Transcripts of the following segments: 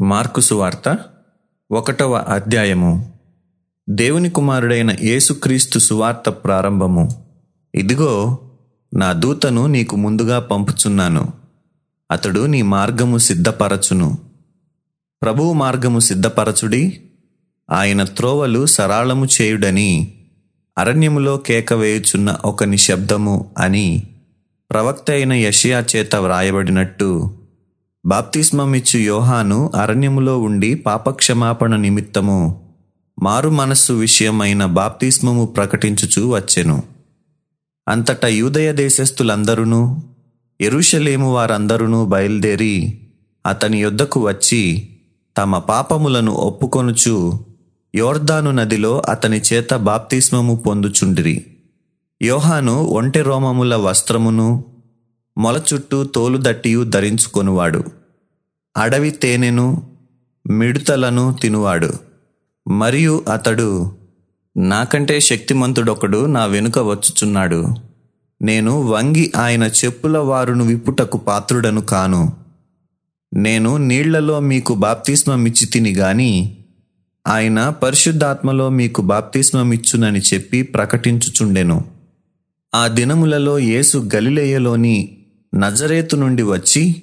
Mark సువార్త ఒకటవ అధ్యాయము. దేవుని కుమారుడైన యేసుక్రీస్తు సువార్త ప్రారంభము. ఇదిగో నా దూతను నీకు ముందుగా పంపుచున్నాను. అతడు నీ మార్గము సిద్ధపరచును. ప్రభువు మార్గము సిద్ధపరచుడి ఆయన త్రోవలు సరాళము చేయుడని అరణ్యములో కేక వేయుచున్న ఒక నిశ్శబ్దము అని ప్రవక్త అయిన యషియా చేత వ్రాయబడినట్టు బాప్తిస్మమిచ్చు యోహాను అరణ్యములో ఉండి పాపక్షమాపణ నిమిత్తము. మారు మనస్సు విషయమైన బాప్తిస్మము ప్రకటించుచూ వచ్చెను. అంతట యూదయ దేశస్థులందరూ ఎరుషలేము వారందరూ బయలుదేరి అతని యొద్దకు వచ్చి తమ పాపములను ఒప్పుకొనుచు యోర్దాను నదిలో అతని చేత బాప్తిస్మము పొందుచుండిరి. యోహాను ఒంటె రోమముల వస్త్రమును మొల చుట్టూ తోలుదట్టియు ధరించుకొనువాడు. అడవి తేనెను మిడుతలను తినువాడు. మరియు అతడు నాకంటే శక్తిమంతుడొకడు నా వెనుక వచ్చుచున్నాడు. నేను వంగి ఆయన చెప్పుల వారును విప్పుటకు పాత్రుడను కాను. నేను నీళ్ళలో మీకు బాప్తిస్మమిచ్చి తిని గాని ఆయన పరిశుద్ధాత్మలో మీకు బాప్తిస్మమిచ్చునని చెప్పి ప్రకటించుచుండెను. ఆ దినములలో యేసు గలిలేయలోని నజరేతు నుండి వచ్చి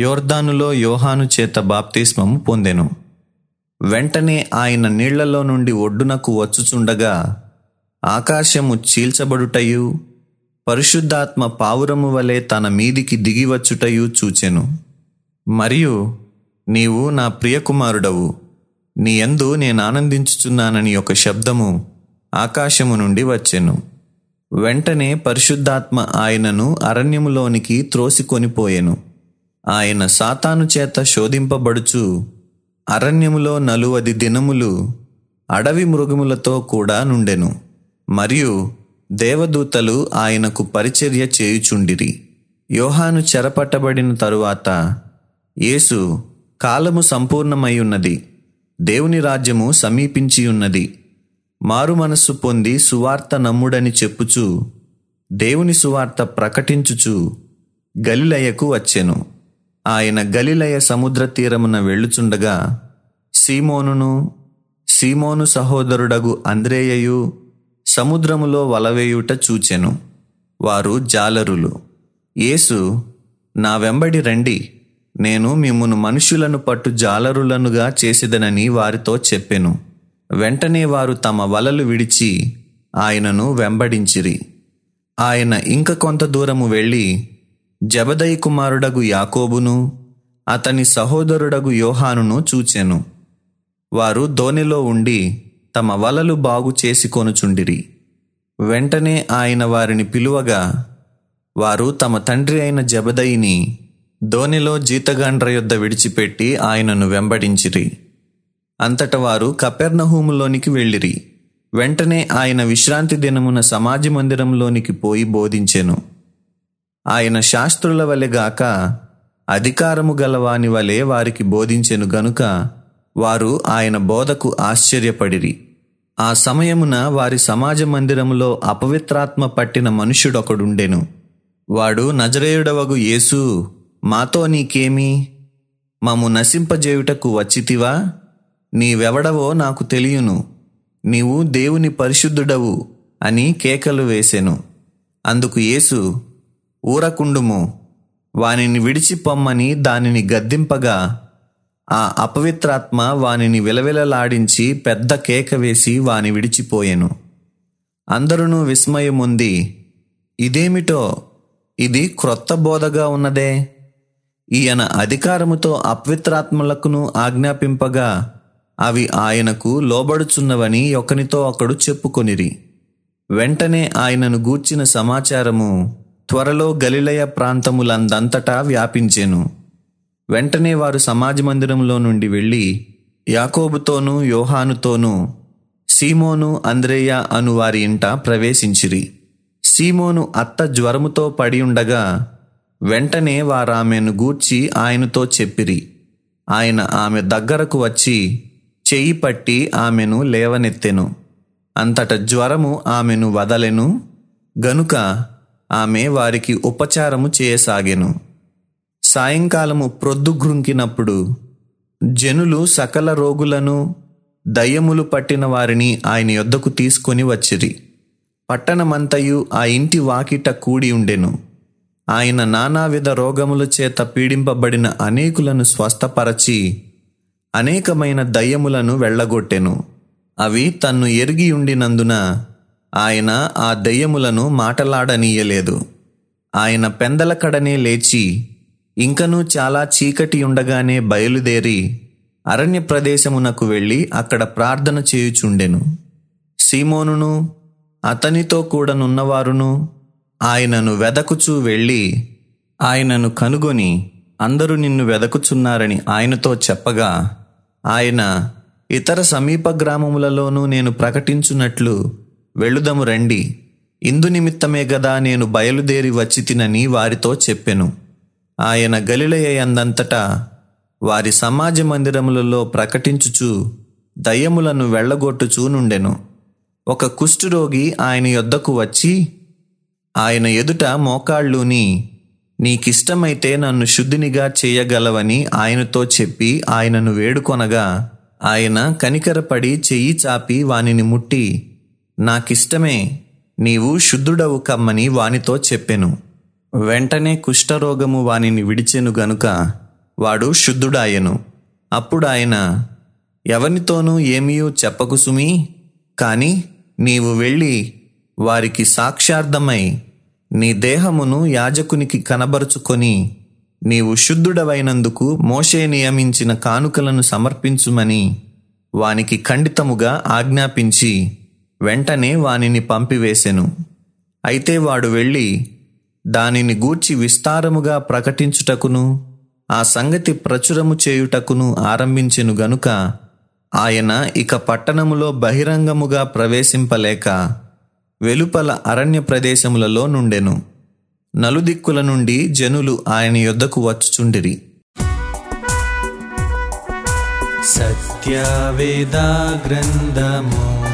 యోర్దానులో యోహాను చేత బాప్తిస్మము పొందెను. వెంటనే ఆయన నీళ్ళలో నుండి ఒడ్డునకు వచ్చుచుండగా ఆకాశము చీల్చబడుటయు పరిశుద్ధాత్మ పావురము వలె తన మీదికి దిగివచ్చుటయు చూచెను. మరియు నీవు నా ప్రియకుమారుడవు. నీ ఎందు నేను ఆనందించుచున్నానని ఒక శబ్దము ఆకాశము నుండి వచ్చెను. వెంటనే పరిశుద్ధాత్మ ఆయనను అరణ్యములోనికి త్రోసికొనిపోయెను. ఆయన సాతాను చేత శోధింపబడుచు అరణ్యములో నలువది దినములు అడవి మృగములతో కూడా నుండెను. మరియు దేవదూతలు ఆయనకు పరిచర్య చేయుచుండిరి. యోహాను చెరపట్టబడిన తరువాత యేసు కాలము సంపూర్ణమైయున్నది దేవుని రాజ్యము సమీపించియున్నది. మారు మనస్సు పొంది సువార్త నమ్ముడని చెప్పుచు దేవుని సువార్త ప్రకటించుచు గలిలయకు వచ్చెను. ఆయన గలిలయ సముద్ర తీరమున వెళ్ళుచుండగా సీమోనును సీమోను సహోదరుడగు అంద్రేయయు సముద్రములో వలవేయుట చూచెను. వారు జాలరులు. యేసు నా వెంబడి రండి. నేను మిమ్మును మనుషులను పట్టు జాలరులనుగా చేసిదనని వారితో చెప్పెను. వెంటనే వారు తమ వలలు విడిచి ఆయనను వెంబడించిరి. ఆయన ఇంక కొంత దూరము వెళ్ళి జబదయి కుమారుడగు యాకోబును అతని సహోదరుడగు యోహానును చూచెను. వారు దోణిలో ఉండి తమ వలలు బాగు చేసి కొనుచుండిరి. వెంటనే ఆయన వారిని పిలువగా వారు తమ తండ్రి అయిన జబదయిని ధోనిలో జీతగాండ్ర యొద్ద విడిచిపెట్టి ఆయనను వెంబడించిరి. అంతట వారు కపెర్నహూములోనికి వెళ్ళిరి. వెంటనే ఆయన విశ్రాంతి దినమున సమాజ మందిరంలోనికి పోయి బోధించెను. ఆయన శాస్త్రుల వలెగాక అధికారము గలవాని వలె వారికి బోధించెను గనుక వారు ఆయన బోధకు ఆశ్చర్యపడిరి. ఆ సమయమున వారి సమాజ మందిరములో అపవిత్రాత్మ పట్టిన మనుష్యుడొకడుండెను. వాడు నజరేయుడవగు యేసు మాతో నీకేమి? మాము నశింపజేయుటకు వచ్చితివా? నీవెవడవో నాకు తెలియను. నీవు దేవుని పరిశుద్ధుడవు అని కేకలు వేసెను. అందుకు యేసు ఊరకుండుము. వానిని విడిచిపొమ్మని దానిని గద్దింపగా ఆ అపవిత్రాత్మ వానిని విలవిలలాడించి పెద్ద కేక వేసి వాని విడిచిపోయెను. అందరూ విస్మయముంది ఇదేమిటో? ఇది క్రొత్త బోధగా ఉన్నదే. ఈయన అధికారముతో అపవిత్రాత్మలకును ఆజ్ఞాపింపగా అవి ఆయనకు లోబడుచున్నవని ఒకనితో ఒకడు చెప్పుకొనిరి. వెంటనే ఆయనను గూర్చిన సమాచారము త్వరలో గలిలయ ప్రాంతములందంతటా వ్యాపించెను. వెంటనే వారు సమాజ మందిరంలో నుండి వెళ్ళి యాకోబుతోనూ యోహానుతోనూ సీమోను అంద్రేయ అను వారి ఇంట ప్రవేశించిరి. సీమోను అత్త జ్వరముతో పడి ఉండగా వెంటనే వారామెను గూర్చి ఆయనతో చెప్పిరి. ఆయన ఆమె దగ్గరకు వచ్చి చెయ్యి పట్టి ఆమెను లేవనెత్తెను. అంతట జ్వరము ఆమెను వదలెను. గనుక ఆమె వారికి ఉపచారము చేయసాగెను. సాయంకాలము ప్రొద్దుగ్రుంకినప్పుడు జనులు సకల రోగులను దయ్యములు పట్టిన వారిని ఆయన యొద్దకు తీసుకొని వచ్చిరి. పట్టణమంతయు ఆ ఇంటి వాకిట కూడి ఉండెను. ఆయన నానావిధ రోగముల చేత పీడింపబడిన అనేకులను స్వస్థపరచి అనేకమైన దయ్యములను వెళ్ళగొట్టెను. అవి తన్ను ఎరిగి ఉండినందున ఆయన ఆ దయ్యములను మాటలాడనీయలేదు. ఆయన పెందలకడనే లేచి ఇంకనూ చాలా చీకటి ఉండగానే బయలుదేరి అరణ్య ప్రదేశమునకు వెళ్ళి అక్కడ ప్రార్థన చేయుచుండెను. సీమోనును అతనితో కూడనున్నవారును ఆయనను వెదకుచూ వెళ్ళి ఆయనను కనుగొని అందరూ నిన్ను వెదకుచున్నారని ఆయనతో చెప్పగా ఆయన ఇతర సమీప గ్రామములలోనూ నేను ప్రకటించున్నట్లు వెళ్ళుదము రండి. ఇందు నిమిత్తమే గదా నేను బయలుదేరి వచ్చి తినని వారితో చెప్పెను. ఆయన గలిలయందంతటా వారి సమాజ మందిరములలో ప్రకటించుచు దయ్యములను వెళ్ళగొట్టుచూ నుండెను. ఒక కుష్ఠరోగి ఆయన యొద్దకు వచ్చి ఆయన ఎదుట మోకాళ్ళుని నీకిష్టమైతే నన్ను శుద్ధినిగా చేయగలవని ఆయనతో చెప్పి ఆయనను వేడుకొనగా ఆయన కనికరపడి చెయ్యి చాపి వానిని ముట్టి నాకిష్టమే నీవు శుద్ధుడవు కమ్మని వానితో చెప్పెను. వెంటనే కుష్ఠరోగము వానిని విడిచెను గనుక వాడు శుద్ధుడాయెను. అప్పుడు ఆయన ఎవనితోనూ ఏమీయూ చెప్పకు సుమీ కాని నీవు వెళ్ళి వారికి సాక్షార్థమై నీ దేహమును యాజకునికి కనబరుచుకొని నీవు శుద్ధుడవైనందుకు మోషే నియమించిన కానుకలను సమర్పించుమని వానికి ఖండితముగా ఆజ్ఞాపించి వెంటనే వానిని పంపివేసెను. అయితే వాడు వెళ్ళి దానిని గూర్చి విస్తారముగా ప్రకటించుటకును ఆ సంగతి ప్రచురము చేయుటకును ఆరంభించెను గనుక ఆయన ఇక పట్టణములో బహిరంగముగా ప్రవేశింపలేక వెలుపల అరణ్య ప్రదేశములలో నుండెను. నలుదిక్కుల నుండి జనులు ఆయన యొద్దకు వచ్చుచుండిరి. సత్యవేద గ్రంథము